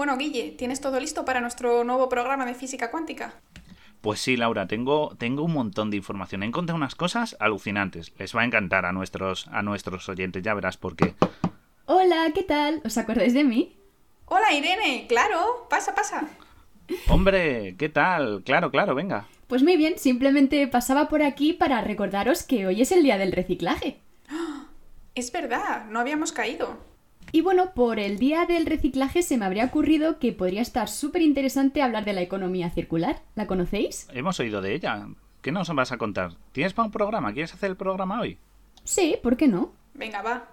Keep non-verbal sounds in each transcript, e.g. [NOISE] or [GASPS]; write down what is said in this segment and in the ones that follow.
Bueno, Guille, ¿tienes todo listo para nuestro nuevo programa de física cuántica? Pues sí, Laura, tengo, tengo un montón de información. He encontrado unas cosas alucinantes. Les va a encantar a nuestros, a nuestros oyentes, ya verás por qué. Hola, ¿qué tal? ¿Os acordáis de mí? Hola, Irene, claro, pasa, pasa. Hombre, ¿qué tal? Claro, claro, venga. Pues muy bien, simplemente pasaba por aquí para recordaros que hoy es el día del reciclaje. [GASPS] Es verdad, no habíamos caído. Y bueno, por el día del reciclaje se me habría ocurrido que podría estar súper interesante hablar de la economía circular. ¿La conocéis? Hemos oído de ella. ¿Qué nos vas a contar? ¿Tienes para un programa? ¿Quieres hacer el programa hoy? Sí, ¿por qué no? Venga, va.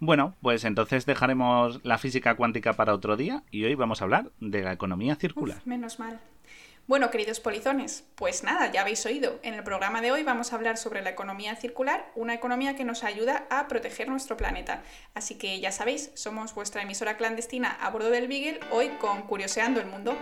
Bueno, pues entonces dejaremos la física cuántica para otro día y hoy vamos a hablar de la economía circular. Uf, menos mal. Bueno, queridos polizones, pues nada, ya habéis oído. En el programa de hoy vamos a hablar sobre la economía circular, una economía que nos ayuda a proteger nuestro planeta. Así que ya sabéis, somos vuestra emisora clandestina a bordo del Beagle, hoy con Curioseando el Mundo.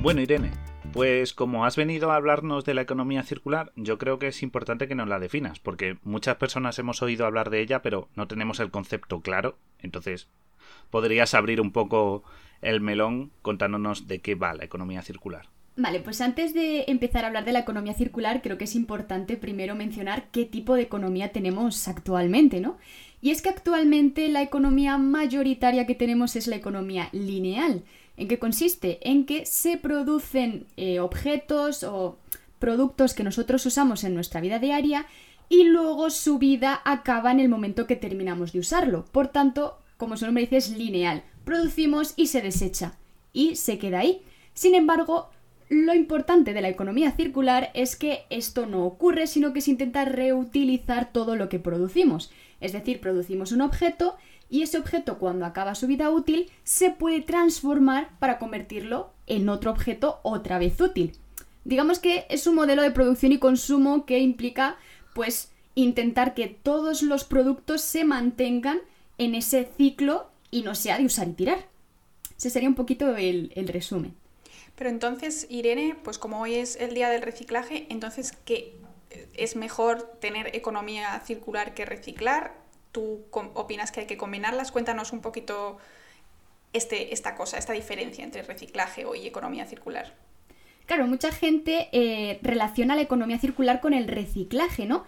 Bueno, Irene, pues como has venido a hablarnos de la economía circular, yo creo que es importante que nos la definas, porque muchas personas hemos oído hablar de ella, pero no tenemos el concepto claro. Entonces, ¿podrías abrir un poco el melón contándonos de qué va la economía circular? Vale, pues antes de empezar a hablar de la economía circular, creo que es importante primero mencionar qué tipo de economía tenemos actualmente, ¿no? Y es que actualmente la economía mayoritaria que tenemos es la economía lineal. ¿En qué consiste? En que se producen eh, objetos o productos que nosotros usamos en nuestra vida diaria y luego su vida acaba en el momento que terminamos de usarlo. Por tanto, como su nombre dice, es lineal. Producimos y se desecha. Y se queda ahí. Sin embargo, lo importante de la economía circular es que esto no ocurre, sino que se intenta reutilizar todo lo que producimos. Es decir, producimos un objeto y ese objeto cuando acaba su vida útil se puede transformar para convertirlo en otro objeto otra vez útil. Digamos que es un modelo de producción y consumo que implica pues intentar que todos los productos se mantengan en ese ciclo y no sea de usar y tirar. Ese sería un poquito el, el resumen. Pero entonces, Irene, pues como hoy es el día del reciclaje, entonces, ¿qué es mejor tener economía circular que reciclar? ¿Tú opinas que hay que combinarlas? Cuéntanos un poquito este, esta cosa, esta diferencia entre reciclaje y economía circular. Claro, mucha gente eh, relaciona la economía circular con el reciclaje, ¿no?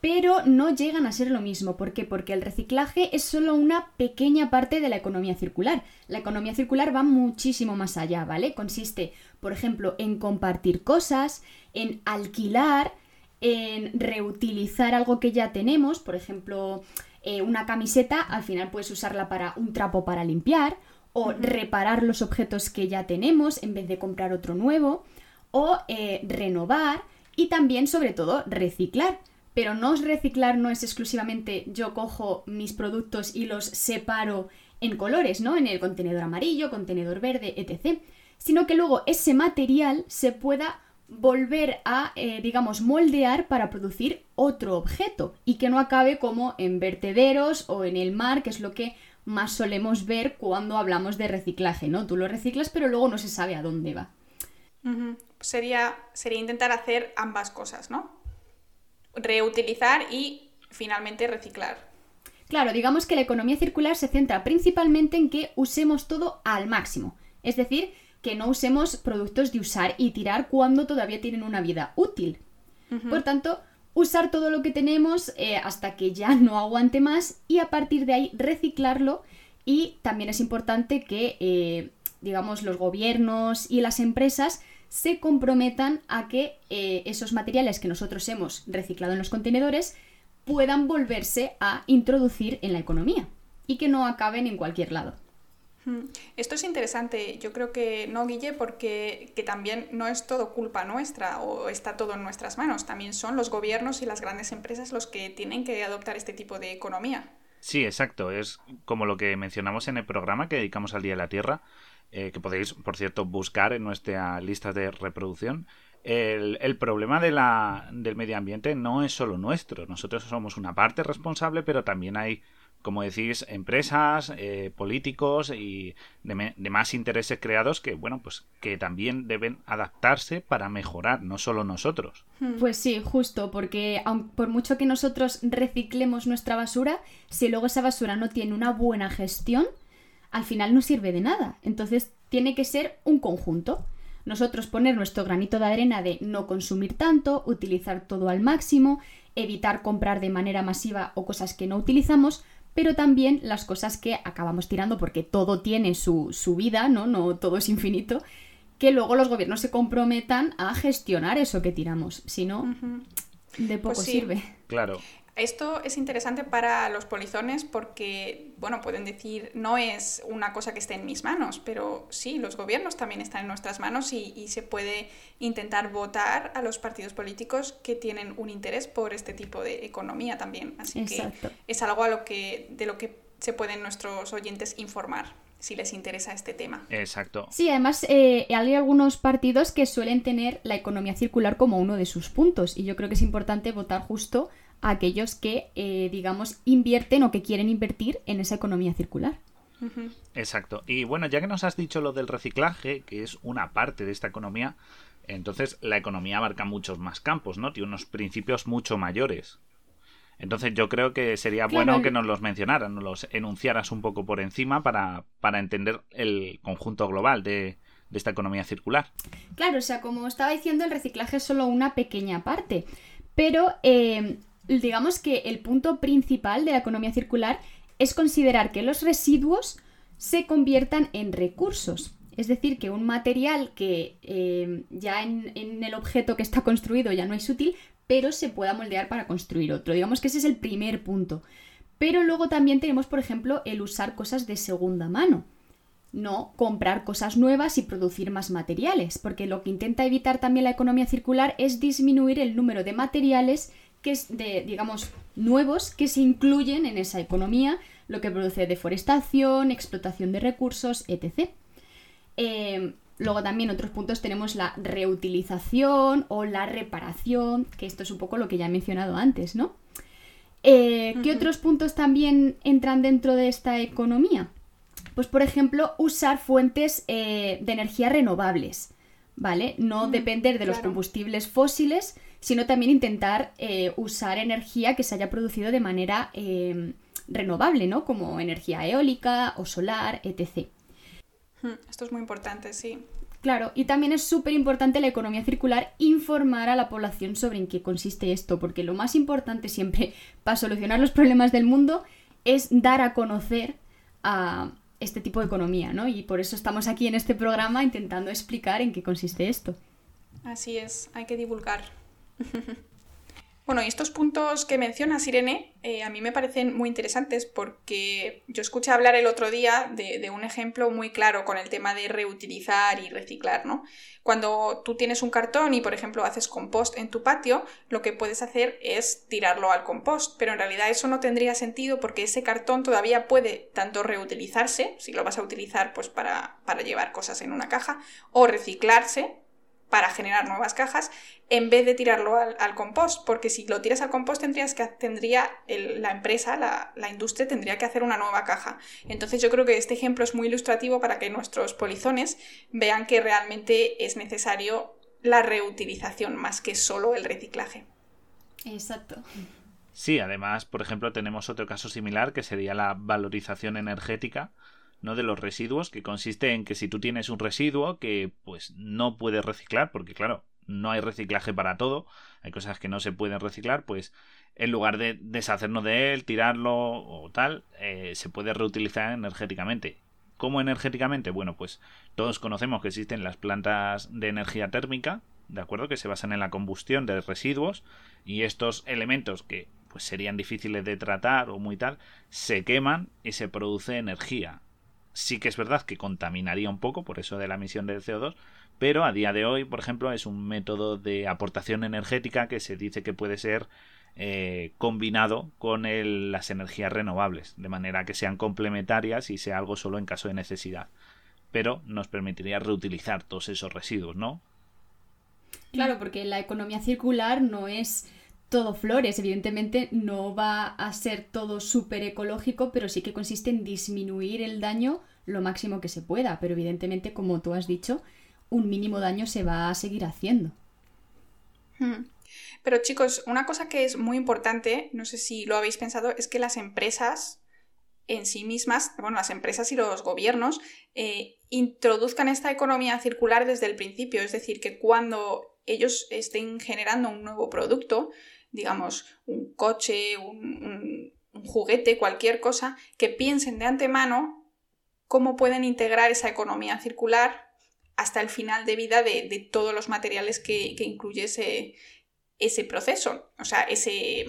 Pero no llegan a ser lo mismo. ¿Por qué? Porque el reciclaje es solo una pequeña parte de la economía circular. La economía circular va muchísimo más allá, ¿vale? Consiste, por ejemplo, en compartir cosas, en alquilar, en reutilizar algo que ya tenemos, por ejemplo, eh, una camiseta, al final puedes usarla para un trapo para limpiar, o reparar los objetos que ya tenemos en vez de comprar otro nuevo, o eh, renovar y también, sobre todo, reciclar. Pero no es reciclar no es exclusivamente yo cojo mis productos y los separo en colores, ¿no? En el contenedor amarillo, contenedor verde, etc. Sino que luego ese material se pueda volver a, eh, digamos, moldear para producir otro objeto y que no acabe como en vertederos o en el mar, que es lo que más solemos ver cuando hablamos de reciclaje, ¿no? Tú lo reciclas pero luego no se sabe a dónde va. sería, sería intentar hacer ambas cosas, ¿no? Reutilizar y finalmente reciclar. Claro, digamos que la economía circular se centra principalmente en que usemos todo al máximo. Es decir, que no usemos productos de usar y tirar cuando todavía tienen una vida útil. Por tanto, usar todo lo que tenemos eh, hasta que ya no aguante más y a partir de ahí reciclarlo y también es importante que, eh, digamos, los gobiernos y las empresas se comprometan a que eh, esos materiales que nosotros hemos reciclado en los contenedores puedan volverse a introducir en la economía y que no acaben en cualquier lado. Esto es interesante, yo creo que no, Guille, porque que también no es todo culpa nuestra o está todo en nuestras manos, también son los gobiernos y las grandes empresas los que tienen que adoptar este tipo de economía. Sí, exacto, es como lo que mencionamos en el programa que dedicamos al Día de la Tierra, eh, que podéis, por cierto, buscar en nuestra lista de reproducción. El, el problema de la, del medio ambiente no es solo nuestro, nosotros somos una parte responsable, pero también hay como decís, empresas, eh, políticos y demás intereses creados que, bueno, pues que también deben adaptarse para mejorar, no solo nosotros. Hmm. Pues sí, justo, porque por mucho que nosotros reciclemos nuestra basura, si luego esa basura no tiene una buena gestión, al final no sirve de nada. Entonces tiene que ser un conjunto. Nosotros poner nuestro granito de arena de no consumir tanto, utilizar todo al máximo, evitar comprar de manera masiva o cosas que no utilizamos, pero también las cosas que acabamos tirando porque todo tiene su, vida, ¿no? No todo es infinito, que luego los gobiernos se comprometan a gestionar eso que tiramos, si no, de poco pues sirve. Claro. Esto es interesante para los polizones porque, bueno, pueden decir, no es una cosa que esté en mis manos, pero sí, los gobiernos también están en nuestras manos y, se puede intentar votar a los partidos políticos que tienen un interés por este tipo de economía también. Así que es algo a lo que, de lo que se pueden nuestros oyentes informar si les interesa este tema. Exacto. Sí, además eh, hay algunos partidos que suelen tener la economía circular como uno de sus puntos y yo creo que es importante votar justo a aquellos que, eh, digamos, invierten o que quieren invertir en esa economía circular. Exacto. Y bueno, ya que nos has dicho lo del reciclaje, que es una parte de esta economía, entonces la economía abarca muchos más campos, ¿no? Tiene unos principios mucho mayores. Entonces yo creo que sería bueno que nos los mencionaras, nos los enunciaras un poco por encima para, para entender el conjunto global de, de esta economía circular. Claro, o sea, como estaba diciendo, el reciclaje es solo una pequeña parte. Pero eh, digamos que el punto principal de la economía circular es considerar que los residuos se conviertan en recursos. Es decir, que un material que eh, ya en, el objeto que está construido ya no es útil, pero se pueda moldear para construir otro. Digamos que ese es el primer punto. Pero luego también tenemos, por ejemplo, el usar cosas de segunda mano. No comprar cosas nuevas y producir más materiales, porque lo que intenta evitar también la economía circular es disminuir el número de materiales que es de, digamos, nuevos que se incluyen en esa economía, lo que produce deforestación, explotación de recursos, etc. Eh, luego también otros puntos tenemos la reutilización o la reparación, que esto es un poco lo que ya he mencionado antes, ¿no? Eh, ¿Qué otros puntos también entran dentro de esta economía? Pues por ejemplo, usar fuentes eh, de energía renovables, ¿vale? No depender de los combustibles fósiles, sino también intentar eh, usar energía que se haya producido de manera em, renovable, ¿no? Como energía eólica o solar, etc. Hmm, esto es muy importante, sí. Claro, y también es súper importante la economía circular informar a la población sobre en qué consiste esto, porque lo más importante siempre [LAUGHS] para solucionar los problemas del mundo es dar a conocer a este tipo de economía, ¿no? Y por eso estamos aquí en este programa intentando explicar en qué consiste esto. Así es, hay que divulgar. [LAUGHS] Bueno, y estos puntos que mencionas, Irene, eh, a mí me parecen muy interesantes porque yo escuché hablar el otro día de, un ejemplo muy claro con el tema de reutilizar y reciclar, ¿no? Cuando tú tienes un cartón y, por ejemplo, haces compost en tu patio, lo que puedes hacer es tirarlo al compost, pero en realidad eso no tendría sentido porque ese cartón todavía puede tanto reutilizarse, si lo vas a utilizar pues para, para llevar cosas en una caja, o reciclarse, para generar nuevas cajas en vez de tirarlo al, compost, porque si lo tiras al compost tendrías que, tendría la empresa, la, la, industria tendría que hacer una nueva caja. Entonces yo creo que este ejemplo es muy ilustrativo para que nuestros polizones vean que realmente es necesario la reutilización más que solo el reciclaje. Exacto. Sí, además, por ejemplo, tenemos otro caso similar que sería la valorización energética, ¿no? de los residuos, que consiste en que si tú tienes un residuo que pues no puedes reciclar, porque claro, no hay reciclaje para todo, hay cosas que no se pueden reciclar, pues en lugar de deshacernos de él, tirarlo o tal, eh, se puede reutilizar energéticamente. ¿Cómo energéticamente? Bueno, pues todos conocemos que existen las plantas de energía térmica, ¿de acuerdo? Que se basan en la combustión de residuos y estos elementos que pues serían difíciles de tratar o muy tal, se queman y se produce energía sí que es verdad que contaminaría un poco, por eso de la emisión de CO2, pero a día de hoy, por ejemplo, es un método de aportación energética que se dice que puede ser eh, combinado con las energías renovables, de manera que sean complementarias y sea algo solo en caso de necesidad. Pero nos permitiría reutilizar todos esos residuos, ¿no? Claro, porque la economía circular no es todo flores. Evidentemente no va a ser todo súper ecológico, pero sí que consiste en disminuir el daño lo máximo que se pueda. Pero evidentemente, como tú has dicho, un mínimo daño se va a seguir haciendo. Hmm. Pero chicos, una cosa que es muy importante, no sé si lo habéis pensado, es que las empresas en sí mismas, bueno, las empresas y los gobiernos, eh, introduzcan esta economía circular desde el principio. Es decir, que cuando ellos estén generando un nuevo producto, digamos, un coche, un, juguete, cualquier cosa, que piensen de antemano cómo pueden integrar esa economía circular hasta el final de vida de, todos los materiales que, que incluye ese, ese proceso, o sea, ese,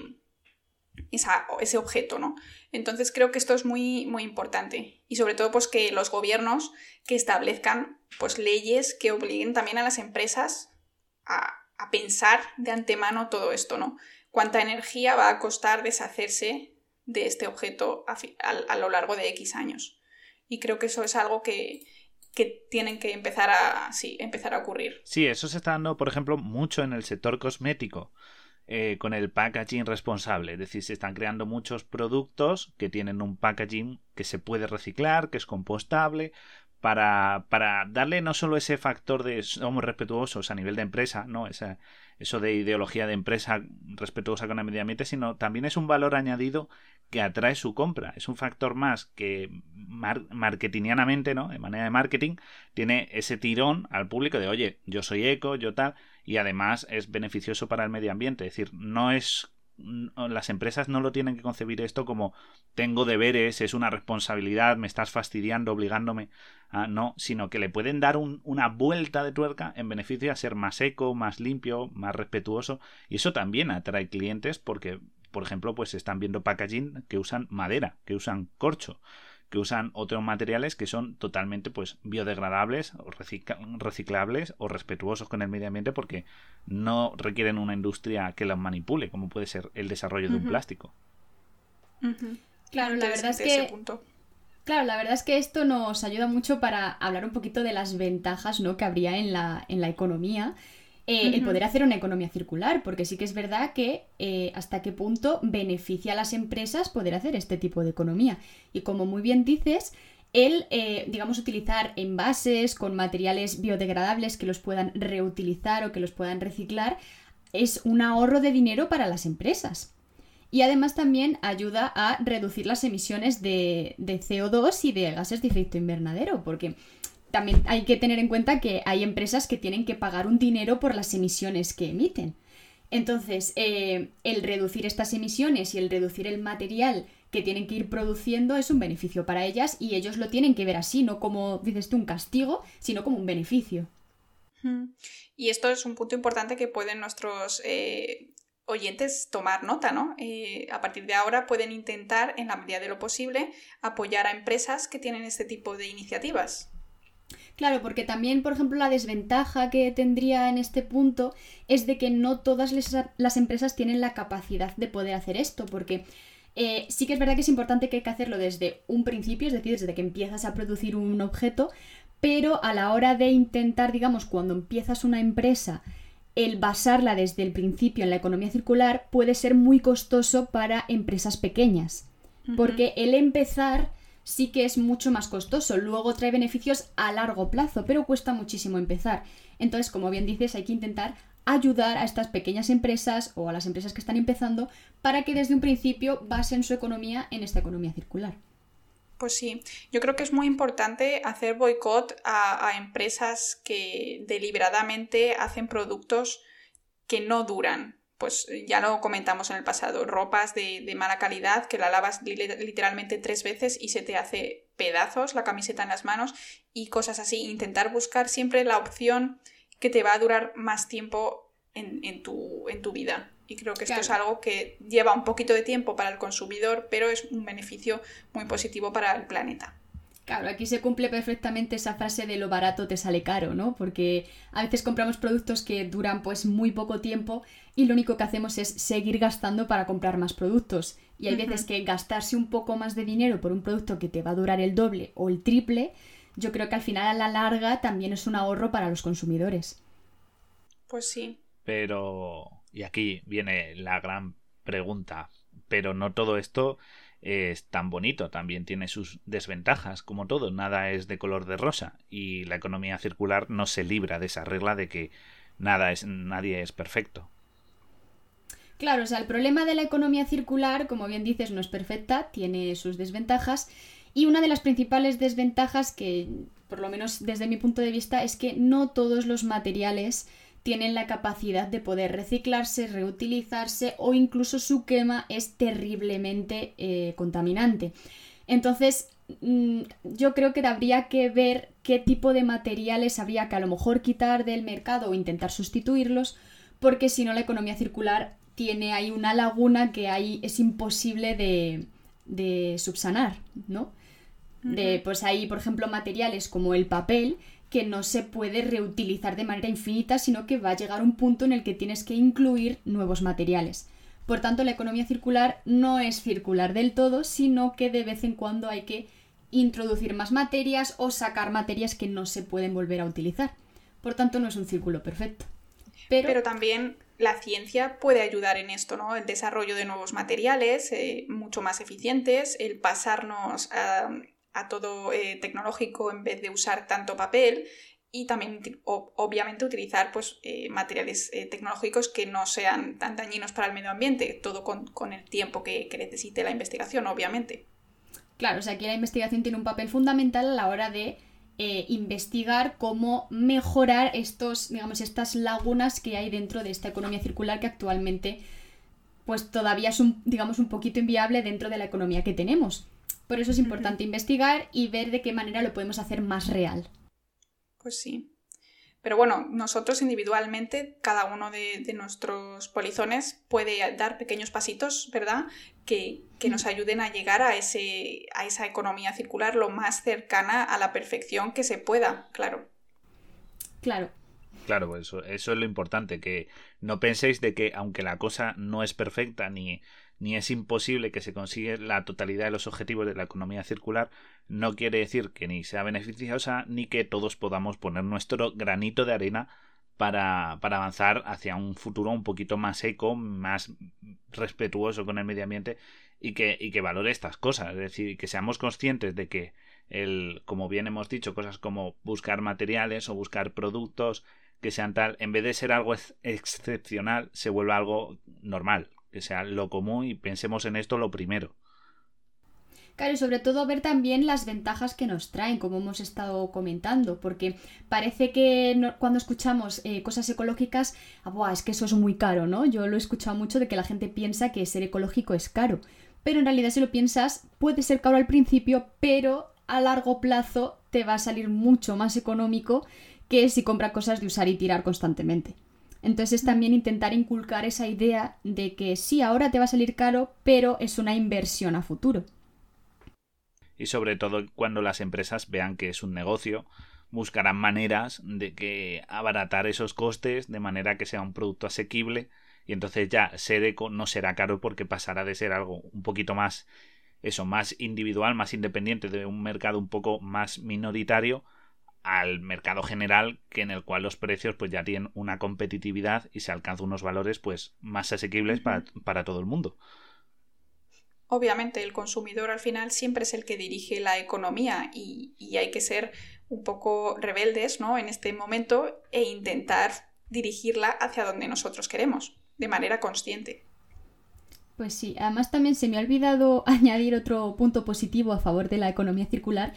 ese objeto, ¿no? Entonces creo que esto es muy, muy importante y sobre todo pues que los gobiernos que establezcan pues leyes que obliguen también a las empresas a, pensar de antemano todo esto, ¿no? Cuánta energía va a costar deshacerse de este objeto a, lo largo de X años. Y creo que eso es algo que, que tienen que empezar a, sí, empezar a ocurrir. Sí, eso se está dando, por ejemplo, mucho en el sector cosmético. Eh, con el packaging responsable. Es decir, se están creando muchos productos que tienen un packaging que se puede reciclar, que es compostable, para, para darle no solo ese factor de somos respetuosos a nivel de empresa, ¿no? Esa, eso de ideología de empresa respetuosa con el medio ambiente, sino también es un valor añadido que atrae su compra. Es un factor más que marketingianamente, ¿no? De manera de marketing, tiene ese tirón al público de, oye, yo soy eco, yo tal, y además es beneficioso para el medio ambiente. Es decir, no es las empresas no lo tienen que concebir esto como tengo deberes, es una responsabilidad, me estás fastidiando, obligándome no, sino que le pueden dar una vuelta de tuerca en beneficio a ser más eco, más limpio, más respetuoso. Y eso también atrae clientes porque por ejemplo, pues están viendo packaging que usan madera, que usan corcho, que usan otros materiales que son totalmente pues biodegradables o reciclables o respetuosos con el medio ambiente porque no requieren una industria que los manipule, como puede ser el desarrollo de un plástico. Claro, la verdad es que Claro, la verdad es que esto nos ayuda mucho para hablar un poquito de las ventajas ¿no? que habría en la, en la economía eh, el poder hacer una economía circular, porque sí que es verdad que eh, hasta qué punto beneficia a las empresas poder hacer este tipo de economía. Y como muy bien dices, el, eh, digamos, utilizar envases con materiales biodegradables que los puedan reutilizar o que los puedan reciclar es un ahorro de dinero para las empresas. Y además también ayuda a reducir las emisiones de, de CO2 y de gases de efecto invernadero, porque también hay que tener en cuenta que hay empresas que tienen que pagar un dinero por las emisiones que emiten. Entonces, eh, el reducir estas emisiones y el reducir el material que tienen que ir produciendo es un beneficio para ellas y ellos lo tienen que ver así, no como, dices tú, un castigo, sino como un beneficio. Y esto es un punto importante que pueden nuestros eh, oyentes tomar nota, ¿no? Eh, a partir de ahora pueden intentar, en la medida de lo posible, apoyar a empresas que tienen este tipo de iniciativas. Claro, porque también, por ejemplo, la desventaja que tendría en este punto es de que no todas las empresas tienen la capacidad de poder hacer esto, porque eh, sí que es verdad que es importante que hay que hacerlo desde un principio, es decir, desde que empiezas a producir un objeto, pero a la hora de intentar, digamos, cuando empiezas una empresa, el basarla desde el principio en la economía circular puede ser muy costoso para empresas pequeñas, porque el empezar sí que es mucho más costoso. Luego trae beneficios a largo plazo, pero cuesta muchísimo empezar. Entonces, como bien dices, hay que intentar ayudar a estas pequeñas empresas o a las empresas que están empezando para que desde un principio basen su economía en esta economía circular. Pues sí, yo creo que es muy importante hacer boicot a, a empresas que deliberadamente hacen productos que no duran, pues ya lo comentamos en el pasado, ropas de, mala calidad que la lavas literalmente tres veces y se te hace pedazos la camiseta en las manos y cosas así. Intentar buscar siempre la opción que te va a durar más tiempo en, tu, en tu, vida. Y creo que esto es algo que lleva un poquito de tiempo para el consumidor, pero es un beneficio muy positivo para el planeta. Claro, aquí se cumple perfectamente esa frase de lo barato te sale caro, ¿no? Porque a veces compramos productos que duran pues muy poco tiempo y lo único que hacemos es seguir gastando para comprar más productos. Y hay veces que gastarse un poco más de dinero por un producto que te va a durar el doble o el triple, yo creo que al final a la larga también es un ahorro para los consumidores. Pues sí. Pero Y aquí viene la gran pregunta. Pero no todo esto es tan bonito, también tiene sus desventajas, como todo, nada es de color de rosa y la economía circular no se libra de esa regla de que nada es nadie es perfecto. Claro, o sea, el problema de la economía circular, como bien dices, no es perfecta, tiene sus desventajas y una de las principales desventajas que, por lo menos desde mi punto de vista, es que no todos los materiales tienen la capacidad de poder reciclarse, reutilizarse o incluso su quema es terriblemente eh, contaminante. Entonces, mm, yo creo que habría que ver qué tipo de materiales habría que a lo mejor quitar del mercado o intentar sustituirlos, porque si no la economía circular tiene ahí una laguna que ahí es imposible de, de subsanar, ¿no? De, pues hay, por ejemplo, materiales como el papel que no se puede reutilizar de manera infinita, sino que va a llegar un punto en el que tienes que incluir nuevos materiales. Por tanto, la economía circular no es circular del todo, sino que de vez en cuando hay que introducir más materias o sacar materias que no se pueden volver a utilizar. Por tanto, no es un círculo perfecto. Pero, también la ciencia puede ayudar en esto, ¿no? El desarrollo de nuevos materiales eh, mucho más eficientes, el pasarnos a a todo eh, tecnológico en vez de usar tanto papel y también obviamente utilizar pues, eh, materiales eh, tecnológicos que no sean tan dañinos para el medio ambiente, todo con, el tiempo que, necesite la investigación, obviamente. Claro, o sea, aquí la investigación tiene un papel fundamental a la hora de investigar cómo mejorar estos, digamos, estas lagunas que hay dentro de esta economía circular que actualmente pues todavía es un, digamos, un poquito inviable dentro de la economía que tenemos. Por eso es importante investigar y ver de qué manera lo podemos hacer más real. Pues sí. Pero bueno, nosotros individualmente, cada uno de, nuestros polizones puede dar pequeños pasitos, ¿verdad? Que, nos ayuden a llegar a, ese, a esa economía circular lo más cercana a la perfección que se pueda, claro. Claro. Claro, eso, eso es lo importante, que no penséis de que aunque la cosa no es perfecta ni, ni es imposible que se consiga la totalidad de los objetivos de la economía circular, no quiere decir que ni sea beneficiosa ni que todos podamos poner nuestro granito de arena para, para avanzar hacia un futuro un poquito más eco, más respetuoso con el medio ambiente y que, y que valore estas cosas. Es decir, que seamos conscientes de que el, como bien hemos dicho, cosas como buscar materiales o buscar productos que sean tal, en vez de ser algo excepcional, se vuelva algo normal, que sea lo común y pensemos en esto lo primero. Claro, y sobre todo ver también las ventajas que nos traen, como hemos estado comentando, porque parece que cuando escuchamos eh, cosas ecológicas, ah, es que eso es muy caro, ¿no? Yo lo he escuchado mucho de que la gente piensa que ser ecológico es caro, pero en realidad si lo piensas puede ser caro al principio, pero a largo plazo te va a salir mucho más económico que si compra cosas de usar y tirar constantemente. Entonces es también intentar inculcar esa idea de que sí, ahora te va a salir caro, pero es una inversión a futuro. Y sobre todo cuando las empresas vean que es un negocio, buscarán maneras de que abaratar esos costes de manera que sea un producto asequible y entonces ya ser eco no será caro porque pasará de ser algo un poquito más eso, más individual, más independiente de un mercado un poco más minoritario al mercado general que en el cual los precios pues ya tienen una competitividad y se alcanzan unos valores pues más asequibles para, todo el mundo. Obviamente el consumidor al final siempre es el que dirige la economía y, y hay que ser un poco rebeldes ¿no? en este momento e intentar dirigirla hacia donde nosotros queremos, de manera consciente. Pues sí, además también se me ha olvidado [LAUGHS] añadir otro punto positivo a favor de la economía circular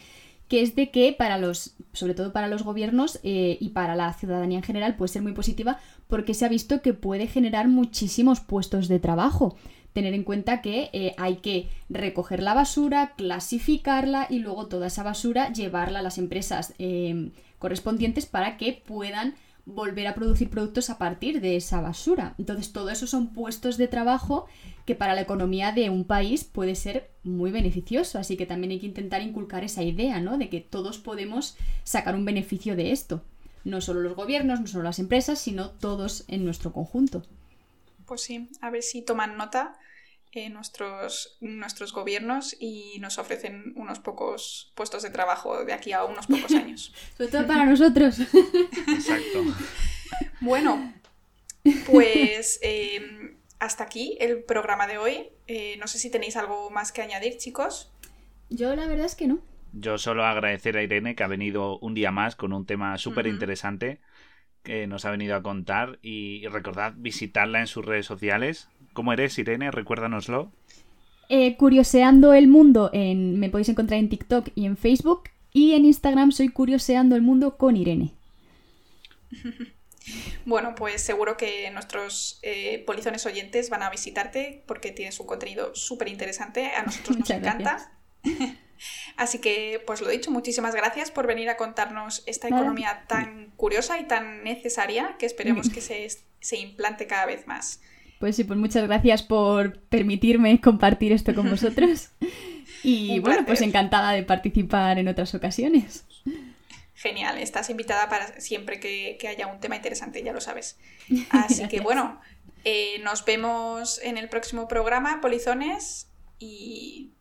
que es de que para los, sobre todo para los gobiernos eh, y para la ciudadanía en general, puede ser muy positiva porque se ha visto que puede generar muchísimos puestos de trabajo. Tener en cuenta que eh, hay que recoger la basura, clasificarla y luego toda esa basura llevarla a las empresas eh, correspondientes para que puedan volver a producir productos a partir de esa basura. Entonces, todo eso son puestos de trabajo que para la economía de un país puede ser muy beneficioso. Así que también hay que intentar inculcar esa idea, ¿no? De que todos podemos sacar un beneficio de esto. No solo los gobiernos, no solo las empresas, sino todos en nuestro conjunto. Pues sí, a ver si toman nota eh, nuestros, nuestros gobiernos y nos ofrecen unos pocos puestos de trabajo de aquí a unos pocos [LAUGHS] años. Sobre todo para nosotros. Exacto. Bueno, Pues em, hasta aquí el programa de hoy. Eh, no sé si tenéis algo más que añadir, chicos. Yo la verdad es que no. Yo solo agradecer a Irene que ha venido un día más con un tema súper interesante que nos ha venido a contar y recordad visitarla en sus redes sociales. ¿Cómo eres, Irene? Recuérdanoslo. Eh, curioseando el mundo en, me podéis encontrar en TikTok y en Facebook y en Instagram soy curioseando el mundo con Irene. [LAUGHS] Bueno, pues seguro que nuestros eh, polizones oyentes van a visitarte porque tienes un contenido súper interesante. A nosotros nos [LAUGHS] encanta. [LAUGHS] Así que, pues lo dicho, muchísimas gracias por venir a contarnos esta economía tan curiosa y tan necesaria que esperemos que se, se implante cada vez más. Pues sí, pues muchas gracias por permitirme compartir esto con vosotros. [LAUGHS] Y bueno, pues encantada de participar en otras ocasiones. Genial, estás invitada para siempre que, haya un tema interesante, ya lo sabes. [LAUGHS] Así que bueno, eh, nos vemos en el próximo programa, Polizones, y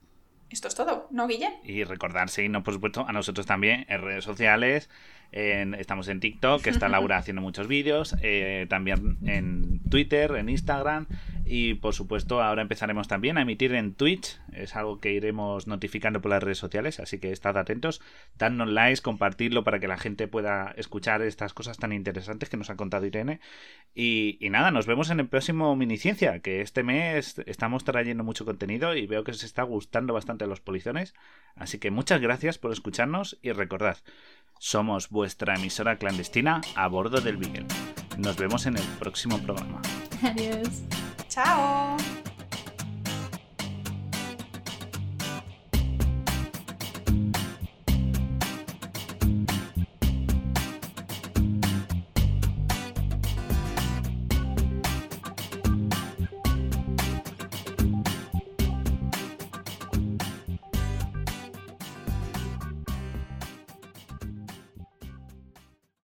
esto es todo, ¿no, Guille? Y recordar seguirnos, por supuesto, a nosotros también en redes sociales. Estamos en TikTok, que está Laura [LAUGHS] haciendo muchos vídeos, eh, también en Twitter, en Instagram y por supuesto ahora empezaremos también a emitir en Twitch, es algo que iremos notificando por las redes sociales, así que estad atentos, dadnos likes, compartirlo para que la gente pueda escuchar estas cosas tan interesantes que nos ha contado Irene. Y, nada, nos vemos en el próximo Miniciencia, que este mes estamos trayendo mucho contenido y veo que os está gustando bastante de los polizones. Así que muchas gracias por escucharnos y recordad, somos vuestra emisora clandestina a bordo del Beagle. Nos vemos en el próximo programa. [LAUGHS] Adiós. Tchau!